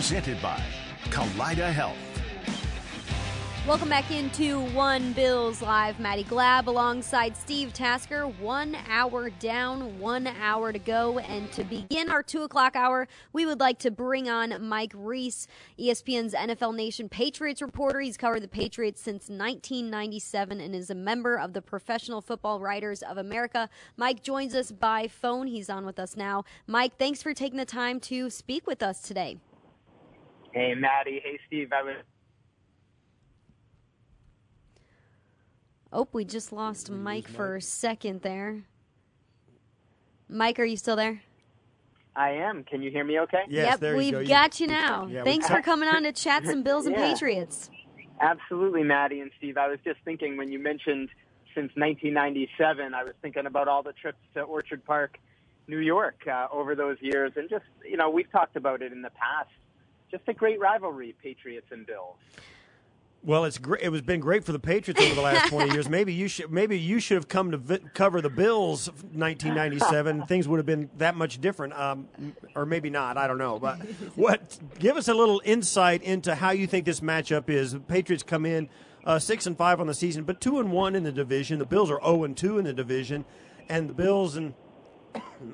Presented by Kaleida Health. Welcome back into One Bills Live. Maddie Glab alongside Steve Tasker. One hour down, one hour to go. And to begin our two o'clock hour, we would like to bring on Mike Reiss, E ESPN's NFL Nation Patriots reporter. He's covered the Patriots since 1997 and is a member of the Professional Football Writers of America. Mike joins us by phone. He's on with us now. Mike, thanks for taking the time to speak with us today. Hey, Maddie. Hey, Steve. I was Oh, we just lost Mike for a second there. Mike, are you still there? I am. Can you hear me okay? Yes, yep, there we've go. Got you now. Yeah, Thanks for coming on to chat some Bills and Yeah. Patriots. Absolutely, Maddie and Steve. I was just thinking when you mentioned since 1997, I was thinking about all the trips to Orchard Park, New York uh, over those years. And just, you know, we've talked about it in the past. Just a great rivalry, Patriots and Bills. Well, it's great. It was been great for the Patriots over the last twenty years. Maybe you should. Maybe you should have come to vi- cover the Bills, nineteen ninety seven. Things would have been that much different, um, or maybe not. I don't know. But what? Give us a little insight into how you think this matchup is. The Patriots come in uh, six and five on the season, but two and one in the division. The Bills are zero and two in the division, and the Bills and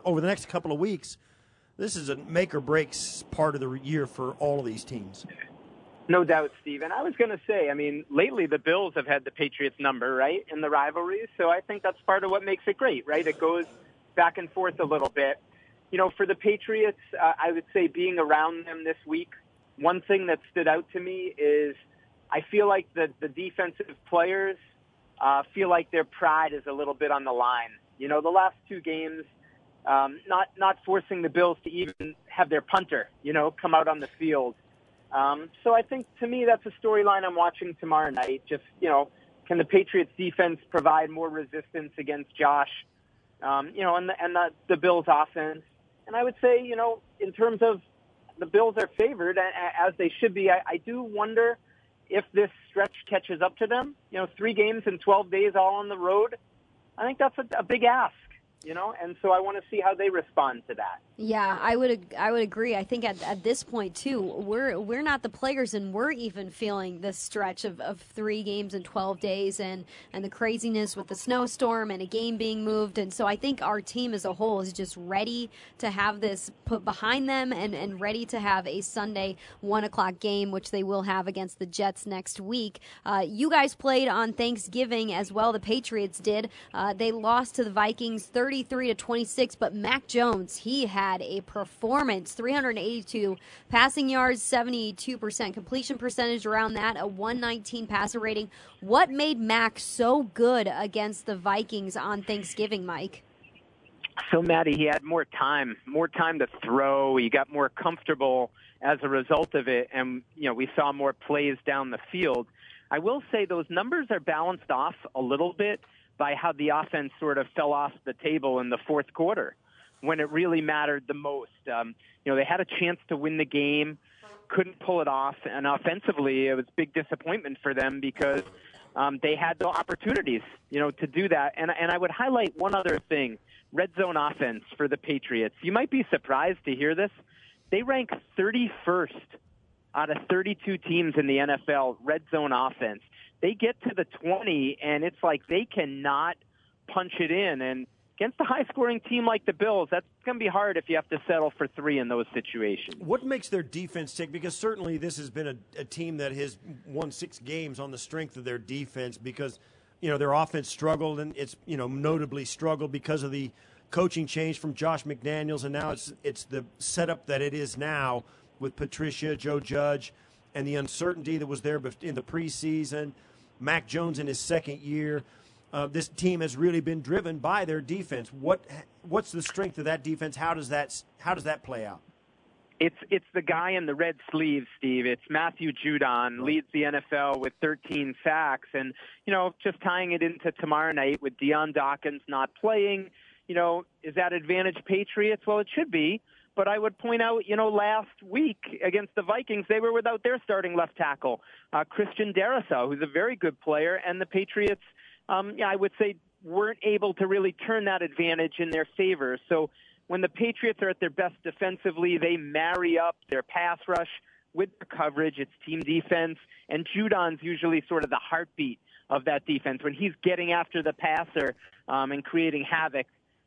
over the next couple of weeks, this is a make or breaks part of the year for all of these teams. No doubt, Steve. And I was going to say, I mean, lately the Bills have had the Patriots number, right, in the rivalries. So I think that's part of what makes it great, right? It goes back and forth a little bit. You know, for the Patriots, uh, I would say being around them this week, one thing that stood out to me is I feel like the, the defensive players uh, feel like their pride is a little bit on the line. You know, the last two games, um, not not forcing the Bills to even have their punter, you know, come out on the field. Um, so I think to me that's a storyline I'm watching tomorrow night. Just you know, can the Patriots defense provide more resistance against Josh? Um, you know, and the, and the, the Bills offense. And I would say, you know, in terms of the Bills are favored as they should be. I, I do wonder if this stretch catches up to them. You know, three games in 12 days, all on the road. I think that's a, a big ask. You know, and so I want to see how they respond to that. Yeah, I would I would agree. I think at, at this point too, we're we're not the players, and we're even feeling this stretch of, of three games in twelve days, and and the craziness with the snowstorm and a game being moved. And so I think our team as a whole is just ready to have this put behind them, and and ready to have a Sunday one o'clock game, which they will have against the Jets next week. Uh, you guys played on Thanksgiving as well. The Patriots did. Uh, they lost to the Vikings thirty three to twenty six, but Mac Jones he had a performance 382 passing yards 72% completion percentage around that a 119 passer rating what made mac so good against the vikings on thanksgiving mike So, Maddie, he had more time, more time to throw. He got more comfortable as a result of it, and you know we saw more plays down the field. I will say those numbers are balanced off a little bit by how the offense sort of fell off the table in the fourth quarter when it really mattered the most. Um, you know, they had a chance to win the game, couldn't pull it off, and offensively, it was big disappointment for them because um, they had the opportunities, you know, to do that. And and I would highlight one other thing: red zone offense for the Patriots. You might be surprised to hear this. They rank 31st out of 32 teams in the NFL red zone offense. They get to the 20, and it's like they cannot punch it in. And against a high scoring team like the Bills, that's going to be hard if you have to settle for three in those situations. What makes their defense tick? Because certainly this has been a, a, team that has won six games on the strength of their defense because, you know, their offense struggled and it's, you know, notably struggled because of the coaching change from Josh McDaniels and now it's it's the setup that it is now with Patricia, Joe Judge, and the uncertainty that was there in the preseason. Mac Jones in his second year uh, this team has really been driven by their defense. What what's the strength of that defense? How does that how does that play out? It's it's the guy in the red sleeves, Steve. It's Matthew Judon leads the NFL with 13 sacks, and you know just tying it into tomorrow night with Dion Dawkins not playing. You know, is that advantage Patriots? Well, it should be. But I would point out, you know, last week against the Vikings, they were without their starting left tackle, uh, Christian Darrisaw, who's a very good player, and the Patriots um, yeah, I would say weren't able to really turn that advantage in their favor. So when the Patriots are at their best defensively, they marry up their pass rush with their coverage. It's team defense, and Judon's usually sort of the heartbeat of that defense. When he's getting after the passer um, and creating havoc,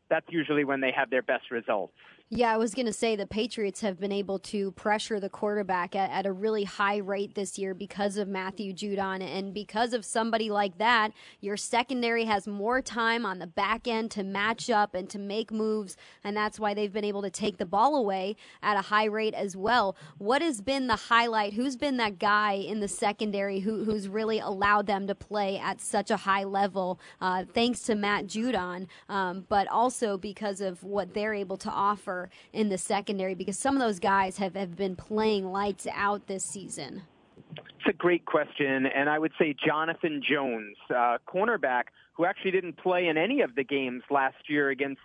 that's usually when they have their best results. Yeah, I was going to say the Patriots have been able to pressure the quarterback at, at, a really high rate this year because of Matthew Judon. And because of somebody like that, your secondary has more time on the back end to match up and to make moves. And that's why they've been able to take the ball away at a high rate as well. What has been the highlight? Who's been that guy in the secondary who, who's really allowed them to play at such a high level, uh, thanks to Matt Judon, um, but also because of what they're able to offer? In the secondary? Because some of those guys have, have been playing lights out this season. It's a great question, and I would say Jonathan Jones, uh, cornerback, who actually didn't play in any of the games last year against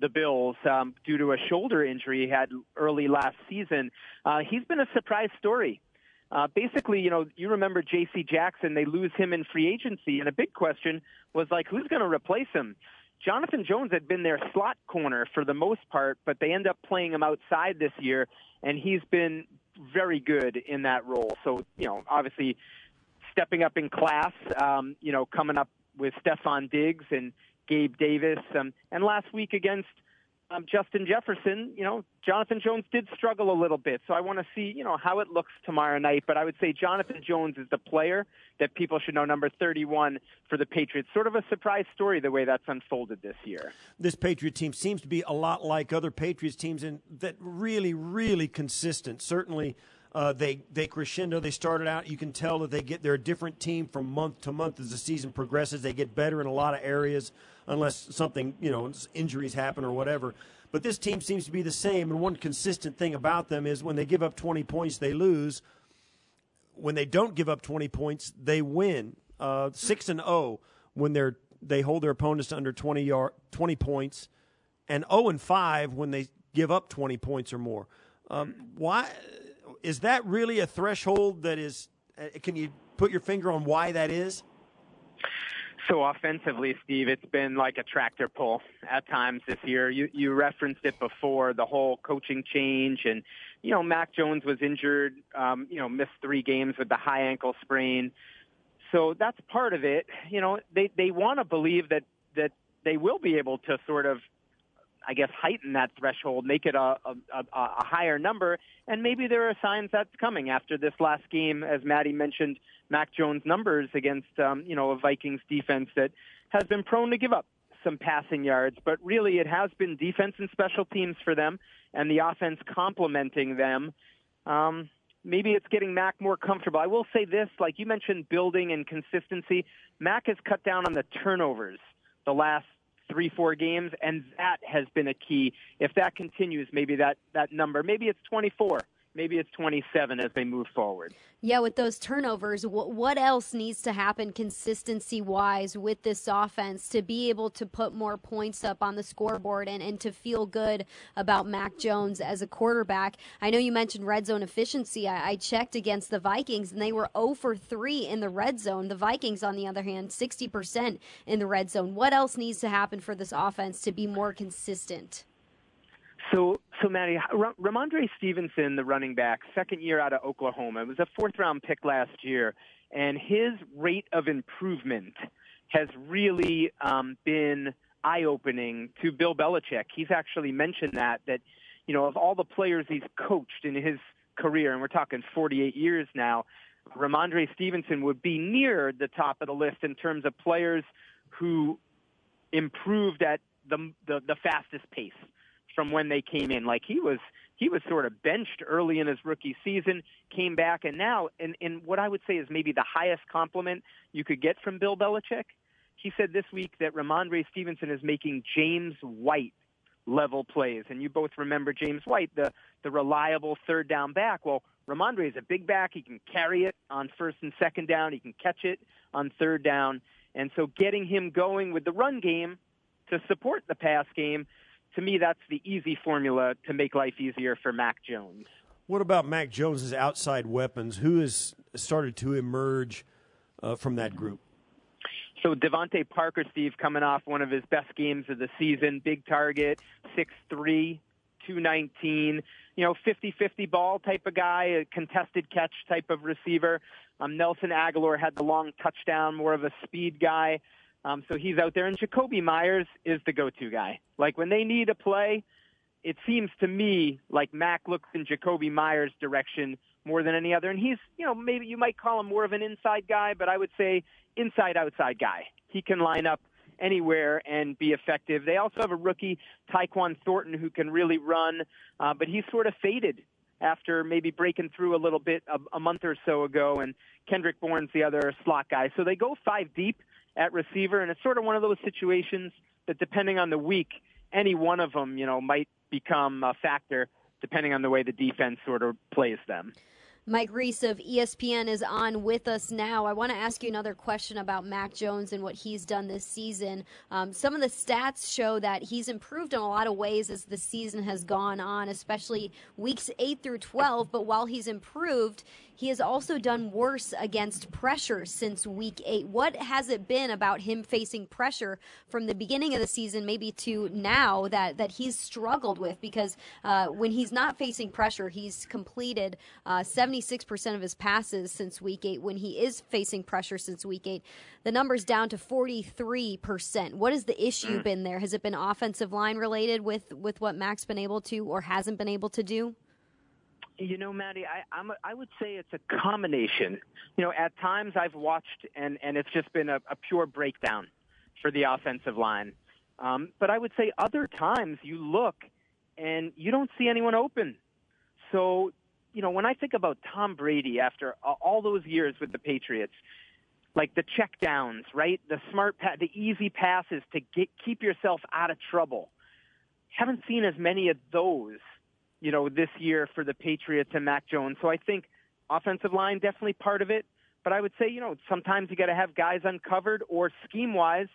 the Bills um, due to a shoulder injury he had early last season. Uh, he's been a surprise story. Uh, basically, you know, you remember J.C. Jackson, they lose him in free agency, and a big question was like, who's going to replace him? Jonathan Jones had been their slot corner for the most part, but they end up playing him outside this year, and he's been very good in that role. So, you know, obviously stepping up in class, um, you know, coming up with Stefon Diggs and Gabe Davis. Um, and last week against um, Justin Jefferson, you know, Jonathan Jones did struggle a little bit. So I want to see, you know, how it looks tomorrow night. But I would say Jonathan Jones is the player that people should know, number 31 for the Patriots. Sort of a surprise story the way that's unfolded this year. This Patriot team seems to be a lot like other Patriots teams in that really, really consistent. Certainly. Uh, they they crescendo. They started out. You can tell that they get they're a different team from month to month as the season progresses. They get better in a lot of areas unless something, you know, injuries happen or whatever. But this team seems to be the same. And one consistent thing about them is when they give up 20 points, they lose. When they don't give up 20 points, they win. Uh, 6 and 0 when they're they hold their opponents under 20 yard 20 points and 0 and 5 when they give up 20 points or more. Um, why is that really a threshold that is uh, can you put your finger on why that is? So offensively, Steve, it's been like a tractor pull at times this year. You you referenced it before, the whole coaching change, and you know Mac Jones was injured, um, you know missed three games with the high ankle sprain. So that's part of it. You know they they want to believe that that they will be able to sort of I guess, heighten that threshold, make it a, a, a, higher number. And maybe there are signs that's coming after this last game, as Maddie mentioned, Mac Jones' numbers against, um, you know, a Vikings defense that has been prone to give up some passing yards. But really, it has been defense and special teams for them, and the offense complementing them. Um, maybe it's getting Mac more comfortable. I will say this, like you mentioned, building and consistency. Mac has cut down on the turnovers the last three, four games, and that has been a key. If that continues, maybe that that number, maybe it's 24, maybe it's 27 as they move forward. Yeah, with those turnovers, what, else needs to happen consistency wise with this offense to be able to put more points up on the scoreboard and, and to feel good about Mac Jones as a quarterback? I know you mentioned red zone efficiency. I, I checked against the Vikings and they were 0 for 3 in the red zone. The Vikings, on the other hand, 60% in the red zone. What else needs to happen for this offense to be more consistent? So, so Maddie, Rhamondre Stevenson, the running back, second year out of Oklahoma, was a fourth round pick last year, and his rate of improvement has really um, been eye opening to Bill Belichick. He's actually mentioned that that you know of all the players he's coached in his career, and we're talking 48 years now, Rhamondre Stevenson would be near the top of the list in terms of players who improved at the the, the fastest pace from when they came in. Like he was he was sort of benched early in his rookie season, came back, and now and, and what I would say is maybe the highest compliment you could get from Bill Belichick. He said this week that Rhamondre Stevenson is making James White level plays. And you both remember James White, the the reliable third down back. Well, Rhamondre is a big back. He can carry it on first and second down. He can catch it on third down. And so getting him going with the run game to support the pass game to me, that's the easy formula to make life easier for Mac Jones. What about Mac Jones's outside weapons? Who has started to emerge uh, from that group? So DeVante Parker, Steve, coming off one of his best games of the season, big target, six three, two nineteen. You know, 50-50 ball type of guy, a contested catch type of receiver. Um, Nelson Agholor had the long touchdown, more of a speed guy. Um, so he's out there, and Jakobi Meyers is the go-to guy. Like when they need a play, it seems to me like Mac looks in Jakobi Meyers' direction more than any other. And he's, you know, maybe you might call him more of an inside guy, but I would say inside outside guy. He can line up anywhere and be effective. They also have a rookie, Tyquan Thornton, who can really run, uh, but he's sort of faded after maybe breaking through a little bit a, a month or so ago. And Kendrick Bourne's the other slot guy. So they go five deep at receiver, and it's sort of one of those situations that, depending on the week, any one of them, you know, might become a factor depending on the way the defense sort of plays them. Mike Reiss of ESPN is on with us now. I want to ask you another question about Mac Jones and what he's done this season. Um, some of the stats show that he's improved in a lot of ways as the season has gone on, especially weeks 8 through 12. But while he's improved, he has also done worse against pressure since week eight. What has it been about him facing pressure from the beginning of the season, maybe to now, that, that he's struggled with? Because uh, when he's not facing pressure, he's completed uh, 76% of his passes since week eight. When he is facing pressure since week eight, the number's down to 43%. What has the issue mm. been there? Has it been offensive line related with, with what Mac's been able to or hasn't been able to do? You know, Maddie, I, I'm a, I would say it's a combination. You know, at times I've watched and and it's just been a, a pure breakdown for the offensive line. Um, but I would say other times you look and you don't see anyone open. So, you know, when I think about Tom Brady after all those years with the Patriots, like the check downs, right? The smart, pa- the easy passes to get, keep yourself out of trouble. Haven't seen as many of those you know, this year for the Patriots and Mac Jones. So I think offensive line definitely part of it. But I would say, you know, sometimes you got to have guys uncovered or scheme wise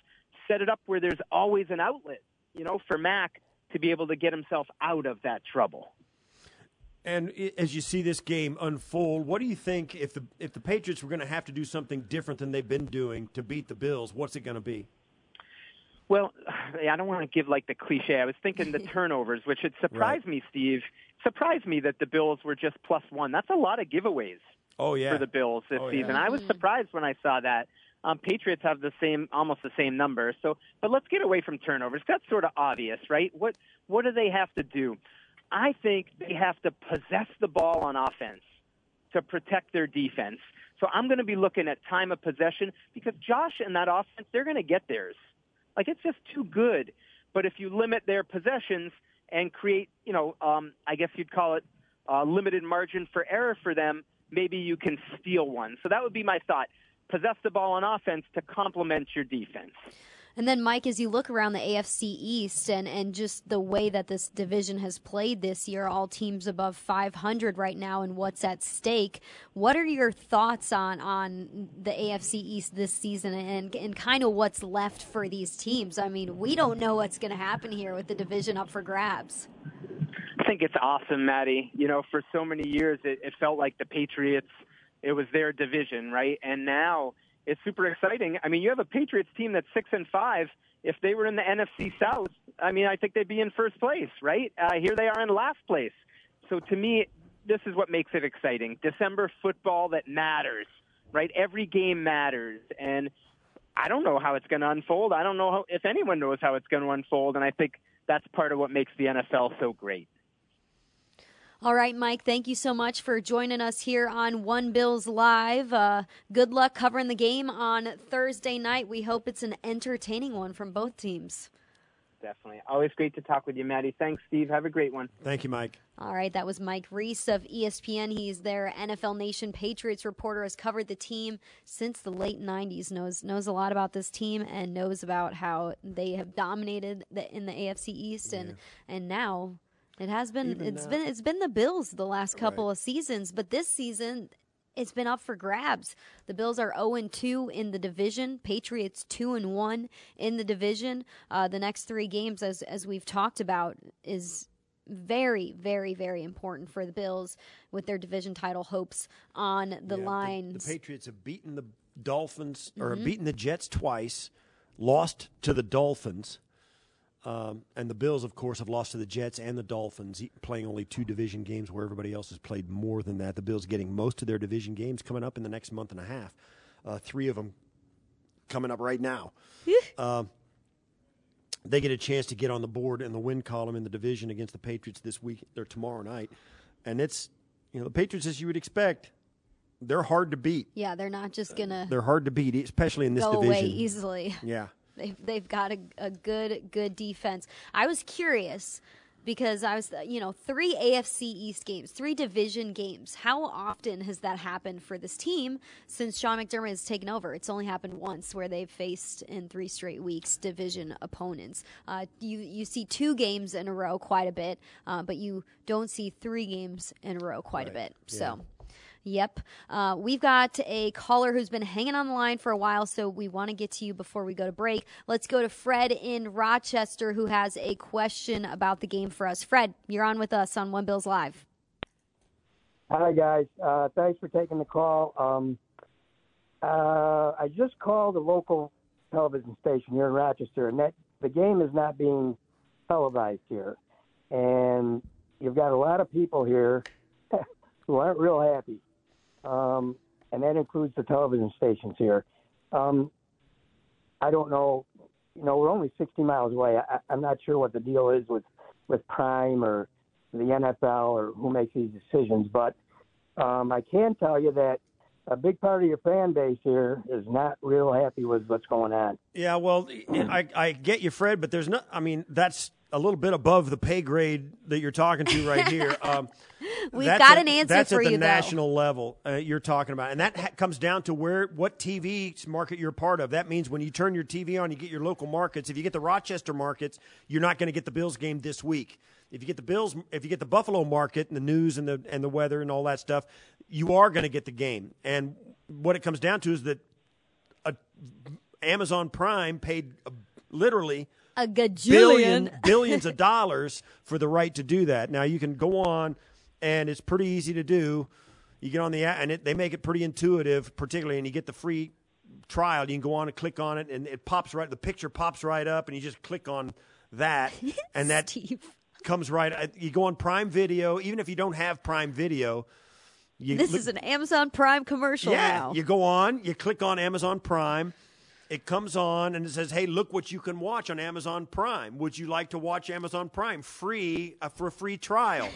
set it up where there's always an outlet, you know, for Mac to be able to get himself out of that trouble. And as you see this game unfold, what do you think if the if the Patriots were going to have to do something different than they've been doing to beat the Bills? What's it going to be? Well, I don't want to give like the cliche. I was thinking the turnovers, which had surprised right. me, Steve. Surprised me that the Bills were just plus one. That's a lot of giveaways. Oh yeah. For the Bills this oh, season, yeah. I was surprised when I saw that. Um, Patriots have the same, almost the same number. So, but let's get away from turnovers. That's sort of obvious, right? What what do they have to do? I think they have to possess the ball on offense to protect their defense. So I'm going to be looking at time of possession because Josh and that offense, they're going to get theirs. Like it's just too good. But if you limit their possessions and create, you know, um, I guess you'd call it uh, limited margin for error for them, maybe you can steal one. So that would be my thought. Possess the ball on offense to complement your defense. And then, Mike, as you look around the AFC East and, and just the way that this division has played this year, all teams above 500 right now, and what's at stake, what are your thoughts on, on the AFC East this season and, and kind of what's left for these teams? I mean, we don't know what's going to happen here with the division up for grabs. I think it's awesome, Maddie. You know, for so many years, it, it felt like the Patriots, it was their division, right? And now it's super exciting. I mean, you have a Patriots team that's six and five. If they were in the NFC South, I mean, I think they'd be in first place, right? Uh, here they are in last place. So to me, this is what makes it exciting. December football that matters, right? Every game matters, and I don't know how it's going to unfold. I don't know how, if anyone knows how it's going to unfold, and I think that's part of what makes the NFL so great. All right, Mike, thank you so much for joining us here on One Bills Live. Uh, good luck covering the game on Thursday night. We hope it's an entertaining one from both teams. Definitely. Always great to talk with you, Maddie. Thanks, Steve. Have a great one. Thank you, Mike. All right, that was Mike Reiss of ESPN. He's their NFL Nation Patriots reporter. Has covered the team since the late '90s. knows knows a lot about this team and knows about how they have dominated the, in the AFC East and yeah. and now it has been. Even it's been. It's been the Bills the last couple right. of seasons, but this season it's been up for grabs. The Bills are 0 2 in the division. Patriots 2 and 1 in the division. Uh, the next three games, as as we've talked about, is very, very, very important for the Bills with their division title hopes on the yeah, lines. The, the, Patriots have beaten the Dolphins or mm-hmm. beaten the Jets twice, lost to the Dolphins. Um, and the Bills, of course, have lost to the Jets and the Dolphins, playing only two division games where everybody else has played more than that. The Bills getting most of their division games coming up in the next month and a half. Uh, three of them coming up right now. uh, they get a chance to get on the board in the win column in the division against the Patriots this week or tomorrow night. And it's, you know, the Patriots, as you would expect, they're hard to beat. Yeah, they're not just going to. They're hard to beat, especially in this go division. away easily. Yeah. They've they've got a, a good good defense. I was curious because I was you know three AFC East games, three division games. How often has that happened for this team since Sean McDermott has taken over? It's only happened once where they've faced in three straight weeks division opponents. Uh, you you see two games in a row quite a bit, uh, but you don't see three games in a row quite right. a bit. So. Yeah. Yep. Uh, we've got a caller who's been hanging on the line for a while, so we want to get to you before we go to break. Let's go to Fred in Rochester who has a question about the game for us. Fred, you're on with us on One Bills Live. Hi, guys. Uh, thanks for taking the call. Um, uh, I just called a local television station here in Rochester, and that the game is not being televised here. And you've got a lot of people here who aren't real happy um, and that includes the television stations here. Um, I don't know. You know, we're only 60 miles away. I, I'm not sure what the deal is with with Prime or the NFL or who makes these decisions, but um, I can tell you that a big part of your fan base here is not real happy with what's going on. Yeah, well, I, I get you, Fred, but there's not. I mean, that's a little bit above the pay grade that you're talking to right here. Um, We've got an answer that's for at the national level uh, you're talking about, and that ha- comes down to where what TV market you're part of. That means when you turn your TV on, you get your local markets. If you get the Rochester markets, you're not going to get the Bills game this week. If you get the Bills, if you get the Buffalo market and the news and the and the weather and all that stuff, you are going to get the game. And what it comes down to is that a, Amazon Prime paid uh, literally a gajillion billion, billions of dollars for the right to do that. Now you can go on and it's pretty easy to do. You get on the app, and it, they make it pretty intuitive, particularly, and you get the free trial. You can go on and click on it, and it pops right. The picture pops right up, and you just click on that, and that Steve. Comes right. Uh, you go on Prime Video, even if you don't have Prime Video. You this look, is an Amazon Prime commercial. Yeah, now. you go on, you click on Amazon Prime. It comes on and it says, "Hey, look what you can watch on Amazon Prime. Would you like to watch Amazon Prime free uh, for a free trial?"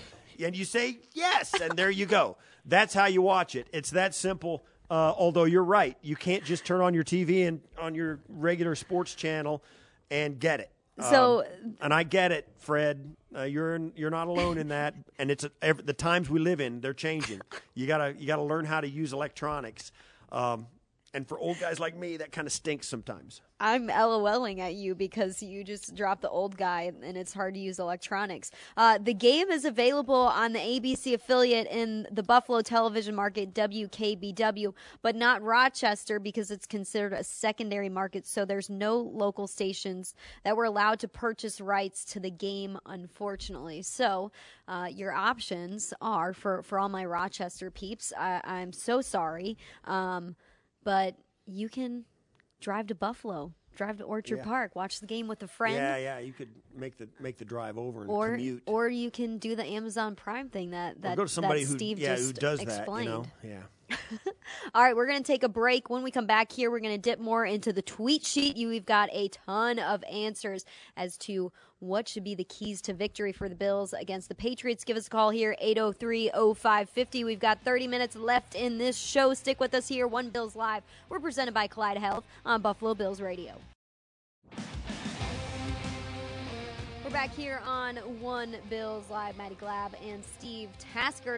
and you say yes, and there you go. That's how you watch it. It's that simple. Uh, although you're right, you can't just turn on your TV and on your regular sports channel and get it. So, um, and I get it, Fred. Uh, you're you're not alone in that, and it's a, every, the times we live in. They're changing. You gotta you gotta learn how to use electronics. Um, And for old guys like me, that kind of stinks sometimes. I'm LOLing at you because you just dropped the old guy and it's hard to use electronics. Uh, the game is available on the ABC affiliate in the Buffalo television market, WKBW, but not Rochester because it's considered a secondary market. So there's no local stations that were allowed to purchase rights to the game, unfortunately. So uh, your options are for, for all my Rochester peeps. I, I'm so sorry. Um, but you can drive to Buffalo, drive to Orchard Yeah. Park, watch the game with a friend. Yeah, yeah. You could make the make the drive over and Or, commute. or you can do the Amazon Prime thing that Or that, go to somebody that who Steve yeah just who does explained. that. You know, yeah. All right, we're going to take a break. When we come back here, we're going to dip more into the tweet sheet. You, we've got a ton of answers as to what should be the keys to victory for the Bills against the Patriots. Give us a call here, 803 0550. We've got 30 minutes left in this show. Stick with us here, One Bills Live. We're presented by Kaleida Health on Buffalo Bills Radio. We're back here on One Bills Live. Maddie Glab and Steve Tasker.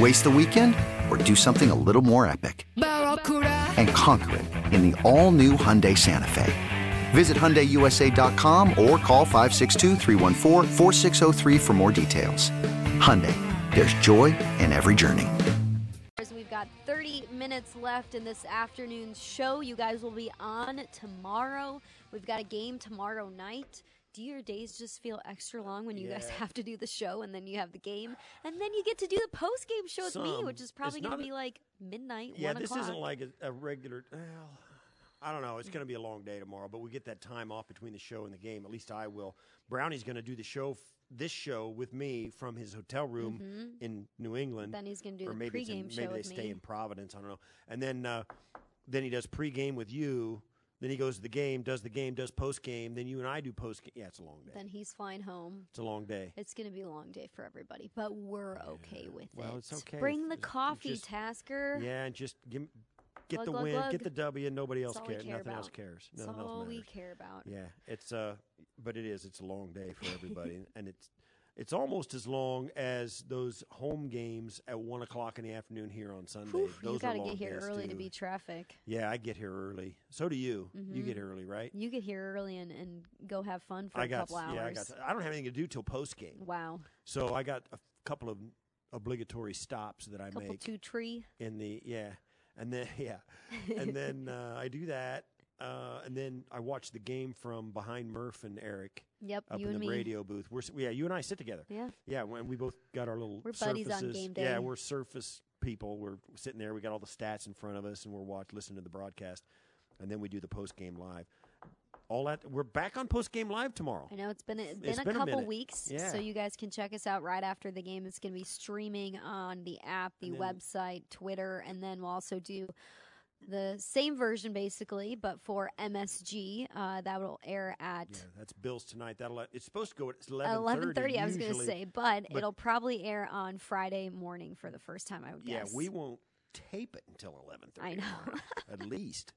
Waste the weekend or do something a little more epic? And conquer it in the all new Hyundai Santa Fe. Visit HyundaiUSA.com or call 562-314-4603 for more details. Hyundai, there's joy in every journey. We've got 30 minutes left in this afternoon's show. You guys will be on tomorrow. We've got a game tomorrow night. Do your days just feel extra long when you guys have to do the show and then you have the game? And then you get to do the post game show with me, which is probably going to be like midnight, Yeah, 1 this o'clock. isn't like a, a regular. Well, I don't know. It's going to be a long day tomorrow, but we get that time off between the show and the game. At least I will. Brownie's going to do the show, f- this show with me from his hotel room in New England. Then he's gonna do or the maybe in- pregame show Maybe they stay me. in Providence. I don't know. And then uh, then he does pregame with you. Then he goes to the game, does the game, does post game. Then you and I do post game. Yeah, it's a long day. Then he's flying home. It's a long day. It's going to be a long day for everybody, but we're okay with Well, it. Well, it's okay. Bring the coffee, just- Tasker. Yeah, and just give, get Glug, the glug, win, glug. get the W. And nobody else we cares. care Nothing else cares. That's Nothing else all we matters. care about. Yeah, it's uh, but it is. It's a long day for everybody, and it's it's almost as long as those home games at one o'clock in the afternoon here on Sunday. Whew, those you got to get here early to too. beat traffic. Yeah, I get here early. So do you. You Mhm. get here early, right? You get here early and, and go have fun for I a got. couple hours. Yeah, I got. I don't have anything to do till post game, Wow. so I got a couple of obligatory stops that I couple make two tree. in the yeah, and then yeah, and then uh, I do that, uh, and then I watched the game from behind Murph and Eric Yep, up you in and the me. radio booth. We're yeah, you and I sit together. Yeah. Yeah, when we both got our little We're buddies on surfaces. game Yeah, we're surface people. We're sitting there. We got all the stats in front of us, and we're watch listening to the broadcast, and then we do the post game live. all that. We're back on post game live tomorrow. I know it's been a, been It's a been a couple minute. weeks, Yeah. so you guys can check us out right after the game. It's going to be streaming on the app, the website, Twitter, and then we'll also do the same version basically, but for MSG. Uh, that will air at Yeah, that's Bills tonight. That'll it's supposed to go at eleven thirty. I was going to say, but, but- it'll probably air on Friday morning for the first time. I would Yeah, guess. Yeah, we won't tape it until eleven thirty. I know. at least.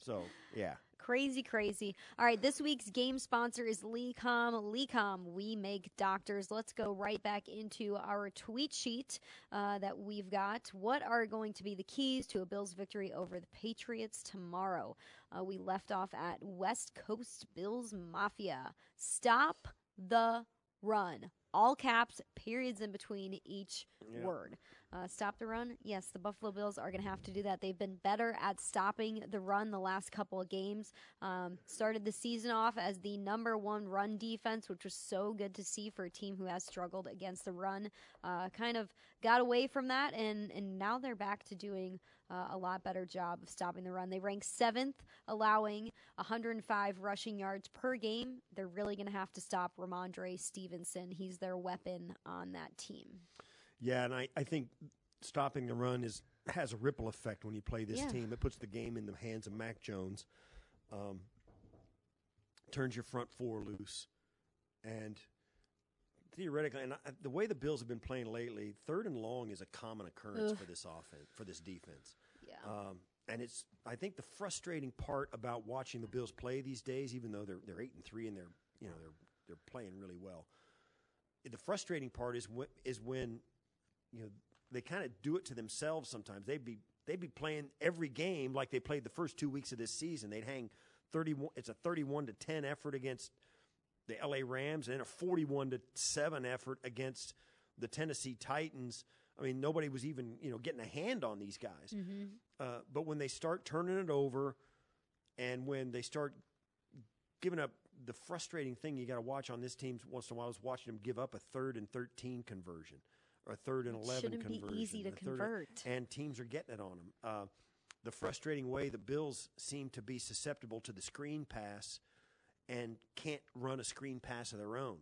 So yeah, Crazy, crazy. All right, this week's game sponsor is Lecom. Lecom, we make doctors. Let's go right back into our tweet sheet uh, that we've got. What are going to be the keys to a Bills victory over the Patriots tomorrow? Uh, we left off at West Coast Bills Mafia. Stop the run. All caps, periods in between each Yeah. word. Uh, stop the run. Yes, the Buffalo Bills are going to have to do that. They've been better at stopping the run the last couple of games. Um, started the season off as the number one run defense, which was so good to see for a team who has struggled against the run. Uh, kind of got away from that, and, and now they're back to doing uh, a lot better job of stopping the run. They rank seventh, allowing 105 rushing yards per game. They're really going to have to stop Rhamondre Stevenson. He's their weapon on that team. Yeah, and I, I think stopping the run is has a ripple effect when you play this Yeah. team. It puts the game in the hands of Mac Jones, um, turns your front four loose, and theoretically, and I, the way the Bills have been playing lately, third and long is a common occurrence Ugh. for this offense for this defense. Yeah. Um, and it's I think the frustrating part about watching the Bills play these days, even though they're they're eight and three and they're you know they're they're playing really well. The frustrating part is when, is when you know they kind of do it to themselves. Sometimes they'd be they'd be playing every game like they played the first two weeks of this season. They'd hang thirty one. It's a thirty one to ten effort against the L.A. Rams and a forty one to seven effort against the Tennessee Titans. I mean, nobody was even you know getting a hand on these guys. Uh, but when they start turning it over, and when they start giving up, the frustrating thing you got to watch on this team once in a while is watching them give up a third and thirteen conversion or a third and It eleven shouldn't be conversion. easy to convert. and teams are getting it on them. Uh, the frustrating way the Bills seem to be susceptible to the screen pass and can't run a screen pass of their own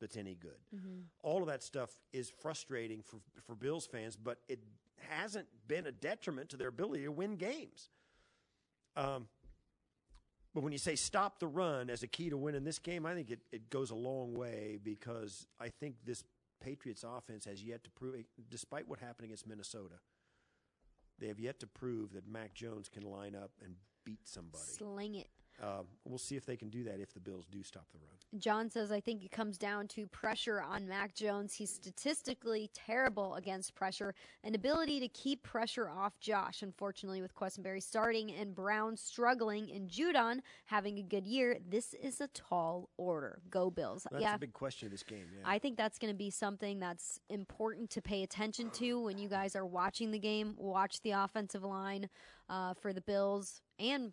that's any good. All of that stuff is frustrating for for Bills fans, but it hasn't been a detriment to their ability to win games. Um, but when you say stop the run as a key to winning this game, I think it, it goes a long way because I think this Patriots offense has yet to prove, despite what happened against Minnesota, they have yet to prove that Mac Jones can line up and beat somebody. Sling it. Um, we'll see if they can do that if the Bills do stop the run. John says, I think it comes down to pressure on Mac Jones. He's statistically terrible against pressure and ability to keep pressure off Josh. Unfortunately, with Quessenberry starting and Brown struggling and Judon having a good year, this is a tall order. Go Bills. That's yeah. a big question of this game. Yeah. I think that's going to be something that's important to pay attention to when you guys are watching the game. Watch the offensive line uh, for the Bills and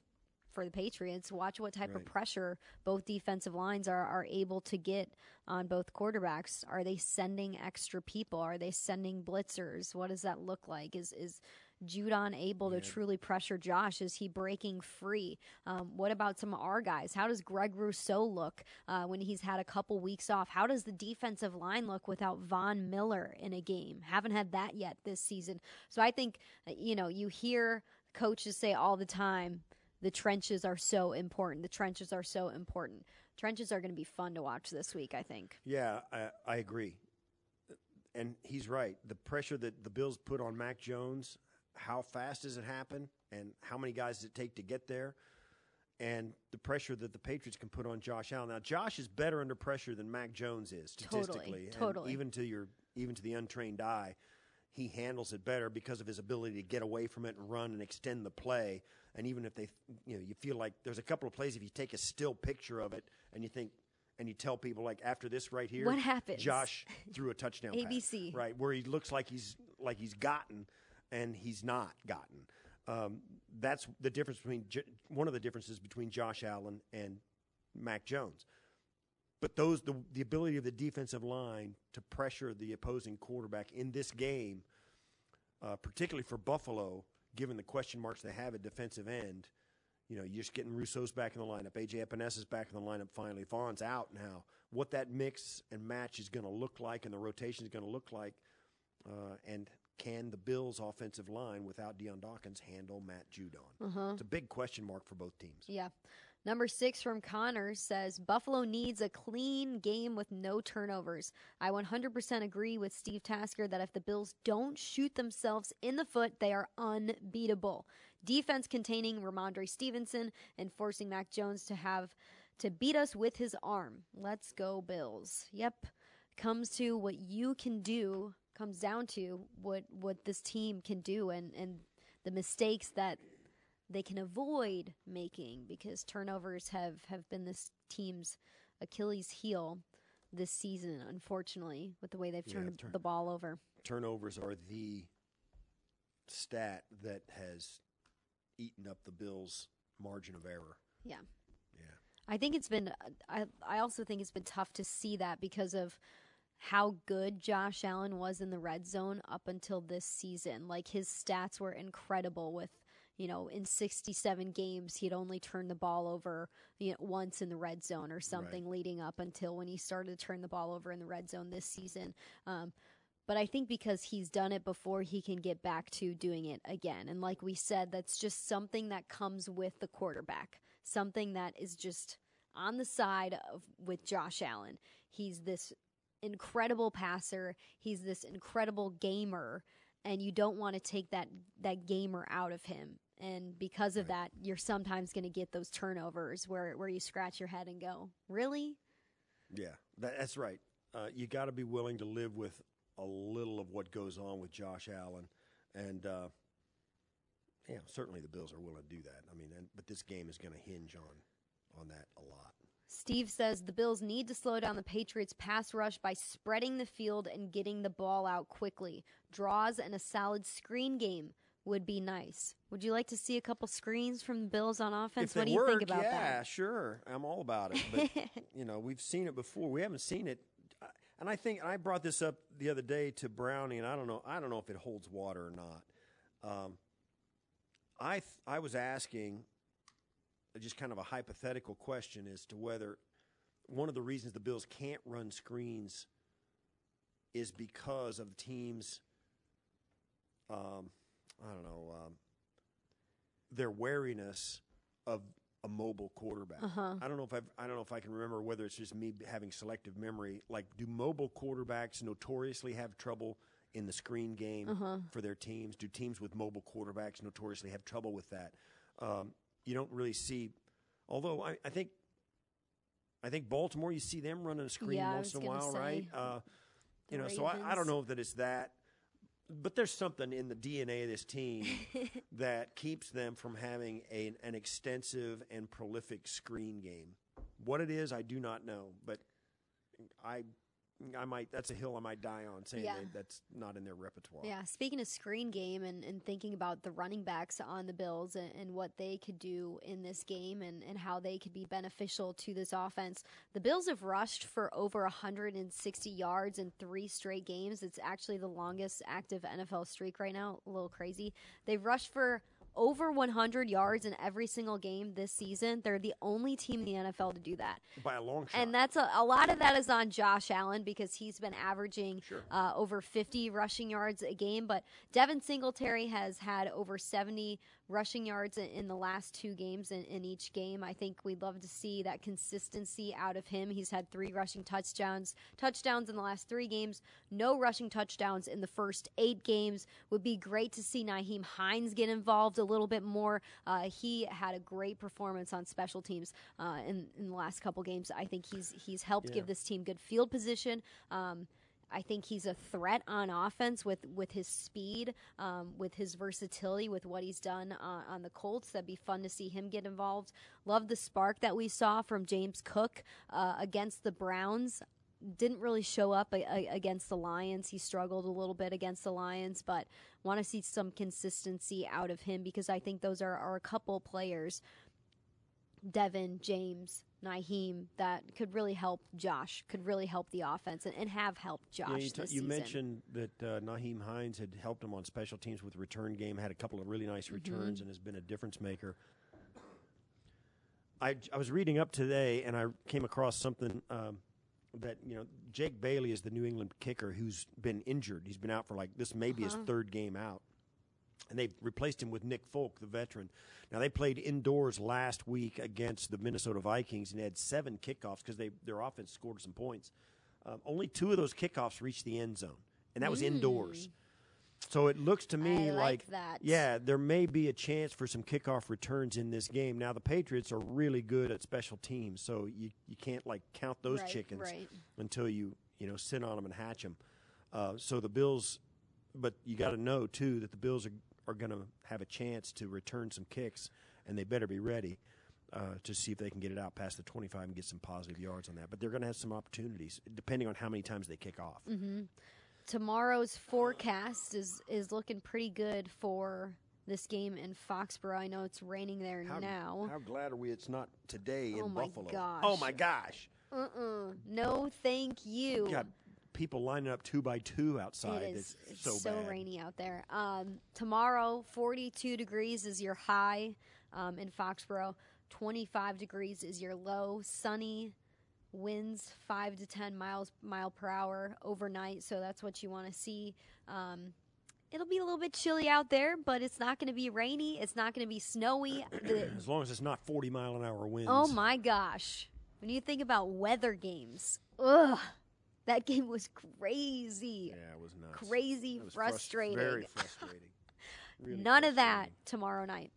for the Patriots. Watch what type of pressure both defensive lines are, are able to get on both quarterbacks. Are they sending extra people? Are they sending blitzers? What does that look like? Is is Judon able to truly pressure Josh? Is he breaking free? Um, what about some of our guys? How does Greg Rousseau look uh, when he's had a couple weeks off? How does the defensive line look without Von Miller in a game? Haven't had that yet this season. So I think, uh, you know, you hear coaches say all the time, the trenches are so important. The trenches are so important. Trenches are going to be fun to watch this week, I think. Yeah, I, I agree. And he's right. The pressure that the Bills put on Mac Jones, how fast does it happen? And how many guys does it take to get there? And the pressure that the Patriots can put on Josh Allen. Now, Josh is better under pressure than Mac Jones is statistically. And totally. even to your even to the untrained eye, he handles it better because of his ability to get away from it and run and extend the play. And even if they, you know, you feel like there's a couple of plays if you take a still picture of it and you think, and you tell people like after this right here, What happens? Josh threw a touchdown. pass, ABC. right where he looks like he's like he's gotten, and he's not gotten. Um, that's the difference between one of the differences between Josh Allen and Mac Jones. But those the the ability of the defensive line to pressure the opposing quarterback in this game, uh, particularly for Buffalo, given the question marks they have at defensive end, You know, you're just getting Rousseau's back in the lineup. AJ Epenesa is back in the lineup finally. Von's out now. What that mix and match is going to look like and the rotation is going to look like, uh, and can the Bills' offensive line without Dion Dawkins handle Matt Judon? It's a big question mark for both teams. Yeah. Number six from Connor says Buffalo needs a clean game with no turnovers. I 100% agree with Steve Tasker that if the Bills don't shoot themselves in the foot, they are unbeatable. Defense containing Rhamondre Stevenson and forcing Mac Jones to have to beat us with his arm. Let's go, Bills. Yep. Comes to what you can do, comes down to what what this team can do and, and the mistakes that they can avoid making because turnovers have, have been this team's Achilles heel this season, unfortunately, with the way they've turned turn- the ball over. Turnovers are the stat that has eaten up the Bills' margin of error. Yeah. Yeah. I think it's been, I, I also think it's been tough to see that because of how good Josh Allen was in the red zone up until this season. Like his stats were incredible with, you know, in 67 games, he'd only turned the ball over you know, once in the red zone or something Right. leading up until when he started to turn the ball over in the red zone this season. Um, but I think because he's done it before, he can get back to doing it again. And like we said, that's just something that comes with the quarterback, something that is just on the side of with Josh Allen. He's this incredible passer. He's this incredible gamer, and you don't want to take that that gamer out of him. And because of that, you're sometimes going to get those turnovers where where you scratch your head and go, "Really?" Yeah, that, that's right. Uh, you got to be willing to live with a little of what goes on with Josh Allen, and uh, yeah, certainly the Bills are willing to do that. I mean, and, but this game is going to hinge on on that a lot. Steve says the Bills need to slow down the Patriots' pass rush by spreading the field and getting the ball out quickly. Draws and a solid screen game would be nice. Would you like to see a couple screens from the Bills on offense? what do you work, think about yeah, that? Yeah, sure, I'm all about it. But you know, we've seen it before. We haven't seen it, and I think I brought this up the other day to Brownie, and I don't know. I don't know if it holds water or not. Um, I th- I was asking just kind of a hypothetical question as to whether one of the reasons the Bills can't run screens is because of the teams. Um, I don't know. Um, their wariness of a mobile quarterback. Uh-huh. I don't know if I've, I don't know if I can remember whether it's just me having selective memory. Like, do mobile quarterbacks notoriously have trouble in the screen game Uh-huh. for their teams? Do teams with mobile quarterbacks notoriously have trouble with that? Um, you don't really see. Although I, I think, I think Baltimore, you see them running a screen Yeah, once in a while, right? Uh, you know, so I, I don't know that it's that but there's something in the DNA of this team that keeps them from having a, an extensive and prolific screen game. What it is, I do not know, but I, I might. That's a hill I might die on, saying Yeah. that that's not in their repertoire. Yeah, speaking of screen game and, and thinking about the running backs on the Bills and, and what they could do in this game and, and how they could be beneficial to this offense, the Bills have rushed for over 160 yards in three straight games. It's actually the longest active NFL streak right now. A little crazy. They've rushed for over 100 yards in every single game this season. They're the only team in the NFL to do that. by a long shot. And that's a, a lot of that is on Josh Allen because he's been averaging uh, over 50 rushing yards a game. But Devin Singletary has had over 70 rushing yards in, the last two games in, in each game. I think we'd love to see that consistency out of him. He's had three rushing touchdowns, touchdowns in the last three games, no rushing touchdowns in the first eight games. Would be great to see Nyheim Hines get involved a little bit more. Uh, he had a great performance on special teams uh, in, in the last couple games. I think he's he's helped give this team good field position. Um, I think he's a threat on offense with, with his speed, um, with his versatility, with what he's done uh, on the Colts. That'd be fun to see him get involved. Love the spark that we saw from James Cook uh, against the Browns didn't really show up a, a, against the Lions. He struggled a little bit against the Lions, but want to see some consistency out of him because I think those are, are a couple players, Devin, James, Nyheim, that could really help Josh, could really help the offense and, and have helped Josh Yeah, you, t- you mentioned that uh, Nyheim Hines had helped him on special teams with return game, had a couple of really nice Mm-hmm. returns, and has been a difference maker. I, I was reading up today and I came across something um, that you know Jake Bailey is the New England kicker who's been injured. He's been out for like this may be his third game out, and they replaced him with Nick Folk, the veteran. Now they played indoors last week against the Minnesota Vikings and had seven kickoffs because they their offense scored some points. Um, only two of those kickoffs reached the end zone, and that was indoors. So it looks to me like that. yeah, there may be a chance for some kickoff returns in this game. Now the Patriots are really good at special teams, so you you can't like count those Right, chickens right. until you you know sit on them and hatch them. Uh, so the Bills, but you got to know too that the Bills are are going to have a chance to return some kicks, and they better be ready. Uh, to see if they can get it out past the 25 and get some positive yards on that. But they're going to have some opportunities, depending on how many times they kick off. Mm-hmm. Tomorrow's forecast is is looking pretty good for this game in Foxborough. I know it's raining there How, now. how glad are we it's not today in Oh my Buffalo? gosh. Oh my gosh! Uh-uh. No, thank you. Got people lining up two by two outside. It is It's it's so, bad. rainy out there. Um, tomorrow, 42 degrees is your high um, in Foxborough. 25 degrees is your low. Sunny, winds 5 to 10 miles mile per hour overnight. So that's what you want to see. Um, it'll be a little bit chilly out there, but it's not going to be rainy. It's not going to be snowy. As long as it's not 40 mile an hour winds. Oh my gosh. When you think about weather games, ugh, that game was crazy. Yeah, it was nuts. Crazy, was frus- frustrating. very frustrating. Really None of that tomorrow night.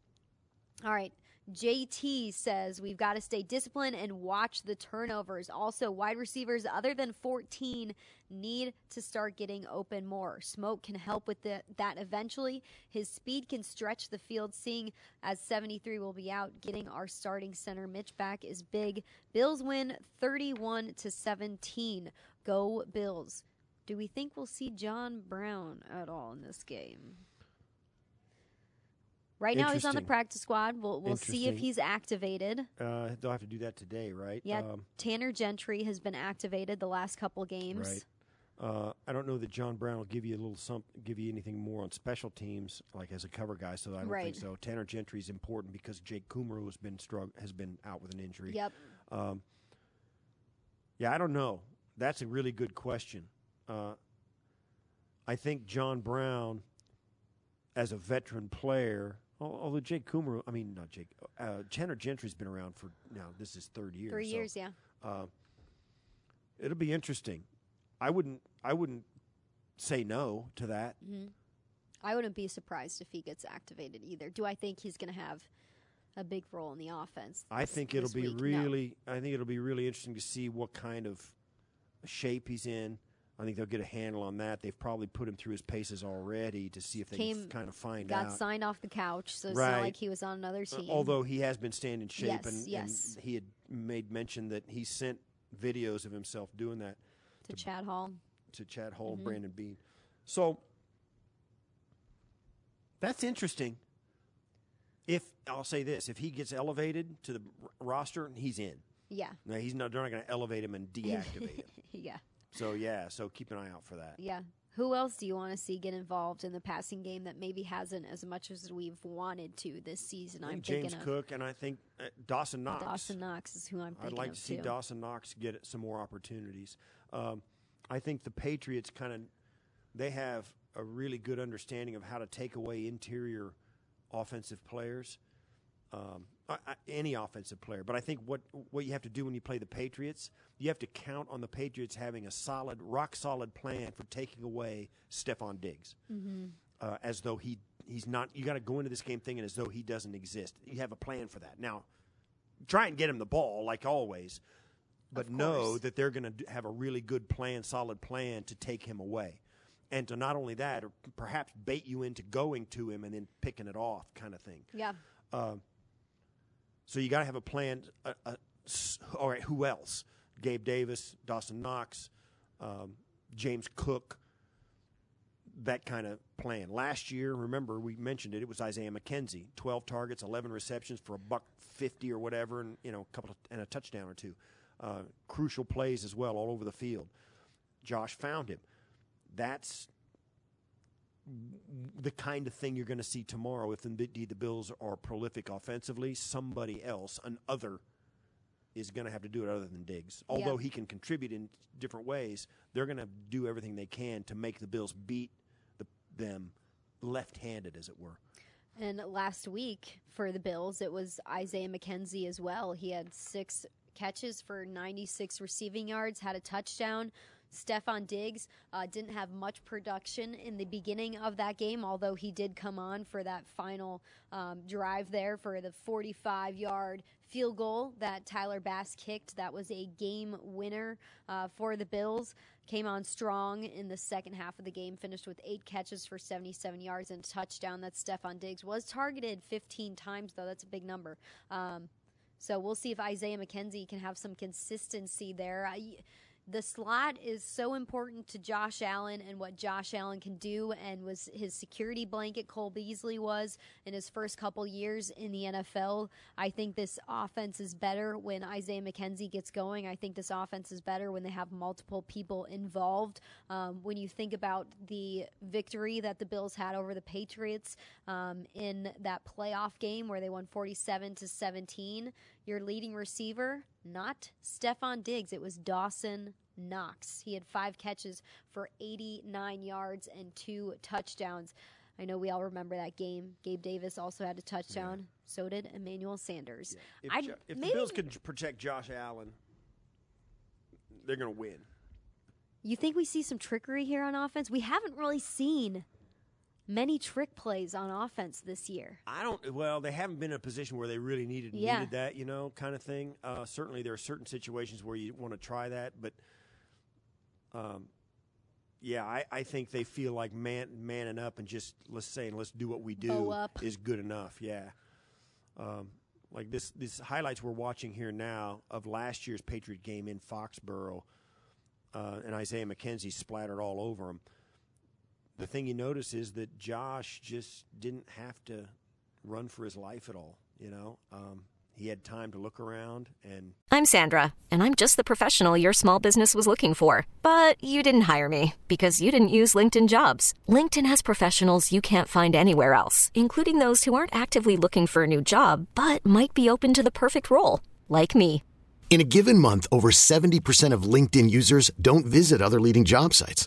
All right. JT says we've got to stay disciplined and watch the turnovers. Also, wide receivers other than 14 need to start getting open more. Smoke can help with the, that eventually. His speed can stretch the field, seeing as 73 will be out. Getting our starting center Mitch back is big. Bills win 31 to 17. Go Bills. Do we think we'll see John Brown at all in this game? Right now, he's on the practice squad. We'll we'll see if he's activated. Uh, they'll have to do that today, right? Yeah, Um, Tanner Gentry has been activated the last couple games. right. Uh, I don't know that John Brown will give you a little some, give you anything more on special teams, like as a cover guy. So I don't Right. think so. Tanner Gentry is important because Jake Kumerow has been strugg- has been out with an injury. Yep. Yeah, I don't know. That's a really good question. Uh, I think John Brown, as a veteran player, although Jake Kumerow, I mean not Jake, uh, Tanner Gentry's been around for now. This is third year. Three so years, yeah. It'll be interesting. I wouldn't. I wouldn't say no to that. I wouldn't be surprised if he gets activated either. Do I think he's going to have a big role in the offense? I think it'll be week? No. really. I think it'll be really interesting to see what kind of shape he's in. I think they'll get a handle on that. They've probably put him through his paces already to see if they can Came- f- kind of find got out. Got signed off the couch, so it's Right. not like he was on another Uh, team. Although he has been standing shape, Yes, and, yes. and he had made mention that he sent videos of himself doing that to Chad Hall. to Chad Hall Mm-hmm. and Brandon Beane. So that's interesting. If I'll say this, if he gets elevated to the r- roster, he's in. Yeah, Now he's not. They're not going to elevate him and deactivate him. Yeah, So yeah. So keep an eye out for that. yeah. Who else do you want to see get involved in the passing game that maybe hasn't as much as we've wanted to this season? I'm James thinking of Cook and I think uh, Dawson Knox. Dawson Knox is who I'm I'd like to see too. Dawson Knox get some more opportunities. Um, I think the Patriots kind of they have a really good understanding of how to take away interior offensive players, um, any offensive player. But I think what what you have to do when you play the Patriots, you have to count on the Patriots having a solid, rock solid plan for taking away Stefon Diggs, uh, as though he he's not. You got to go into this game thinking as though he doesn't exist. You have a plan for that now try and get him the ball like always, but know that they're going to have a really good plan, solid plan to take him away. And to not only that, or perhaps bait you into going to him and then picking it off, kind of thing. Yeah, So you got to have a plan. Uh, s- all right, who else? Gabe Davis, Dawson Knox, um, James Cook. That kind of plan. Last year, remember we mentioned it. It was Isaiah McKenzie, twelve targets, eleven receptions for a buck fifty or whatever, and you know a couple of, and a touchdown or two. Uh, crucial plays as well, all over the field. Josh found him. That's the kind of thing you're going to see tomorrow if indeed the Bills are prolific offensively. Somebody else, an other is going to have to do it other than Diggs. Although he can contribute in different ways, they're going to do everything they can to make the Bills beat the, them left-handed, as it were. And last week for the Bills, it was Isaiah McKenzie as well. He had six catches for 96 receiving yards, had a touchdown. Stefon Diggs uh, didn't have much production in the beginning of that game, although he did come on for that final um, drive there for the 45 yard field goal that Tyler Bass kicked. That was a game winner uh, for the Bills. Came on strong in the second half of the game, finished with eight catches for 77 yards and touchdown. That Stefon Diggs was targeted 15 times, though. That's a big number. Um, so we'll see if Isaiah McKenzie can have some consistency there. I, the slot is so important to Josh Allen and what Josh Allen can do, and was his security blanket. Cole Beasley was in his first couple years in the NFL. I think this offense is better when Isaiah McKenzie gets going. I think this offense is better when they have multiple people involved. Um, when you think about the victory that the Bills had over the Patriots um, in that playoff game where they won 47 to 17, your leading receiver, not Stefon Diggs, it was Dawson Knox. He had five catches for 89 yards and two touchdowns. I know we all remember that game. Gabe Davis also had a touchdown. Yeah. So did Emmanuel Sanders. Yeah. If, jo- if the Bills could protect Josh Allen, they're going to win. You think we see some trickery here on offense? We haven't really seen many trick plays on offense this year. I don't. Well, they haven't been in a position where they really needed yeah. needed that, you know, kind of thing. Uh, certainly, there are certain situations where you want to try that, but um, yeah, I, I think they feel like man manning up and just let's say and let's do what we do is good enough. Yeah. Um, like this, these highlights we're watching here now of last year's Patriot game in Foxborough, uh, and Isaiah McKenzie splattered all over him the thing you notice is that Josh just didn't have to run for his life at all. You know, um, he had time to look around and. I'm Sandra, and I'm just the professional your small business was looking for. But you didn't hire me because you didn't use LinkedIn jobs. LinkedIn has professionals you can't find anywhere else, including those who aren't actively looking for a new job but might be open to the perfect role, like me. In a given month, over 70% of LinkedIn users don't visit other leading job sites.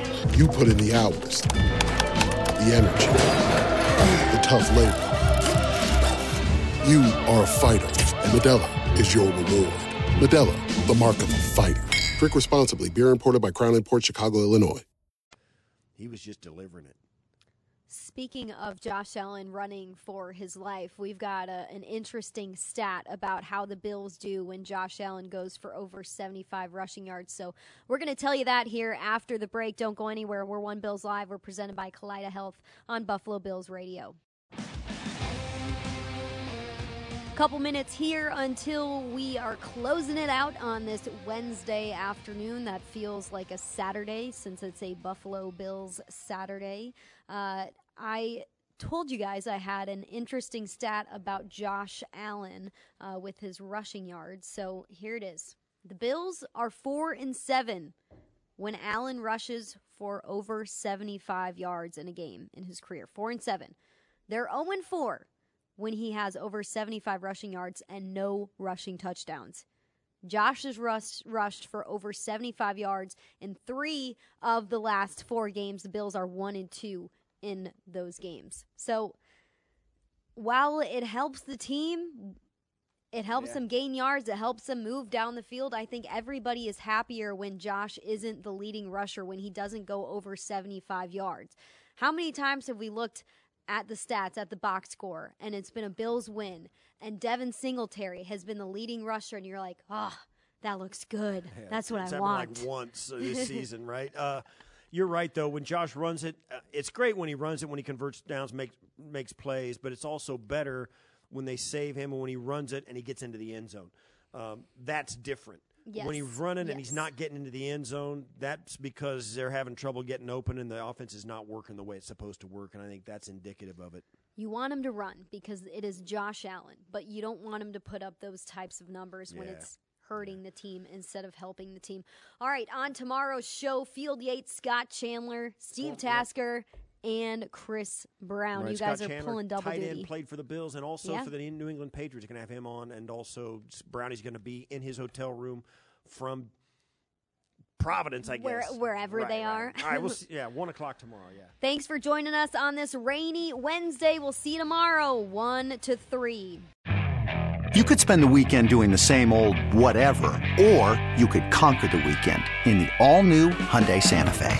You put in the hours, the energy, the tough labor. You are a fighter, and Modelo is your reward. Modelo, the mark of a fighter. Drink responsibly. Beer imported by Crown Port Chicago, Illinois. He was just delivering it. Speaking of Josh Allen running for his life, we've got a, an interesting stat about how the Bills do when Josh Allen goes for over 75 rushing yards. So we're going to tell you that here after the break. Don't go anywhere. We're One Bills Live. We're presented by Kaleida Health on Buffalo Bills Radio. Couple minutes here until we are closing it out on this Wednesday afternoon. That feels like a Saturday since it's a Buffalo Bills Saturday. Uh, I told you guys I had an interesting stat about Josh Allen uh, with his rushing yards. So here it is. The Bills are 4 and 7 when Allen rushes for over 75 yards in a game in his career. 4 and 7. They're 0 and 4 when he has over 75 rushing yards and no rushing touchdowns. Josh has rushed, rushed for over 75 yards in three of the last four games. The Bills are 1 and 2 in those games. So while it helps the team, It helps Yeah. them gain yards. It helps them move down the field. I think everybody is happier when Josh isn't the leading rusher, when he doesn't go over 75 yards. How many times have we looked at the stats, at the box score, and it's been a Bills win, and Devin Singletary has been the leading rusher, and you're like, oh, that looks good. Yeah, That's what it's I want. Like once this season, right? Uh, you're right though. When Josh runs it, uh, it's great when he runs it when he converts downs, makes makes plays. But it's also better when they save him and when he runs it and he gets into the end zone. Um, that's different. When he's Yes, running and he's not getting into the end zone, that's because they're having trouble getting open and the offense is not working the way it's supposed to work. And I think that's indicative of it. You want him to run because it is Josh Allen, but you don't want him to put up those types of numbers when it's hurting the team instead of helping the team. All right, on tomorrow's show, Field Yates, Scott Chandler, Steve Tasker, and Chris Brown. Right, You guys Scott are Chandler, pulling double tight duty. end, played for the Bills and also Yeah. for the New England Patriots. Going to have him on, and also Brownie's going to be in his hotel room from Providence, I Where- guess. wherever Right, they right. are. All right, we'll see, yeah, one o'clock tomorrow. Yeah. Thanks for joining us on this rainy Wednesday. We'll see you tomorrow, 1 to 3. You could spend the weekend doing the same old whatever, or you could conquer the weekend in the all-new Hyundai Santa Fe.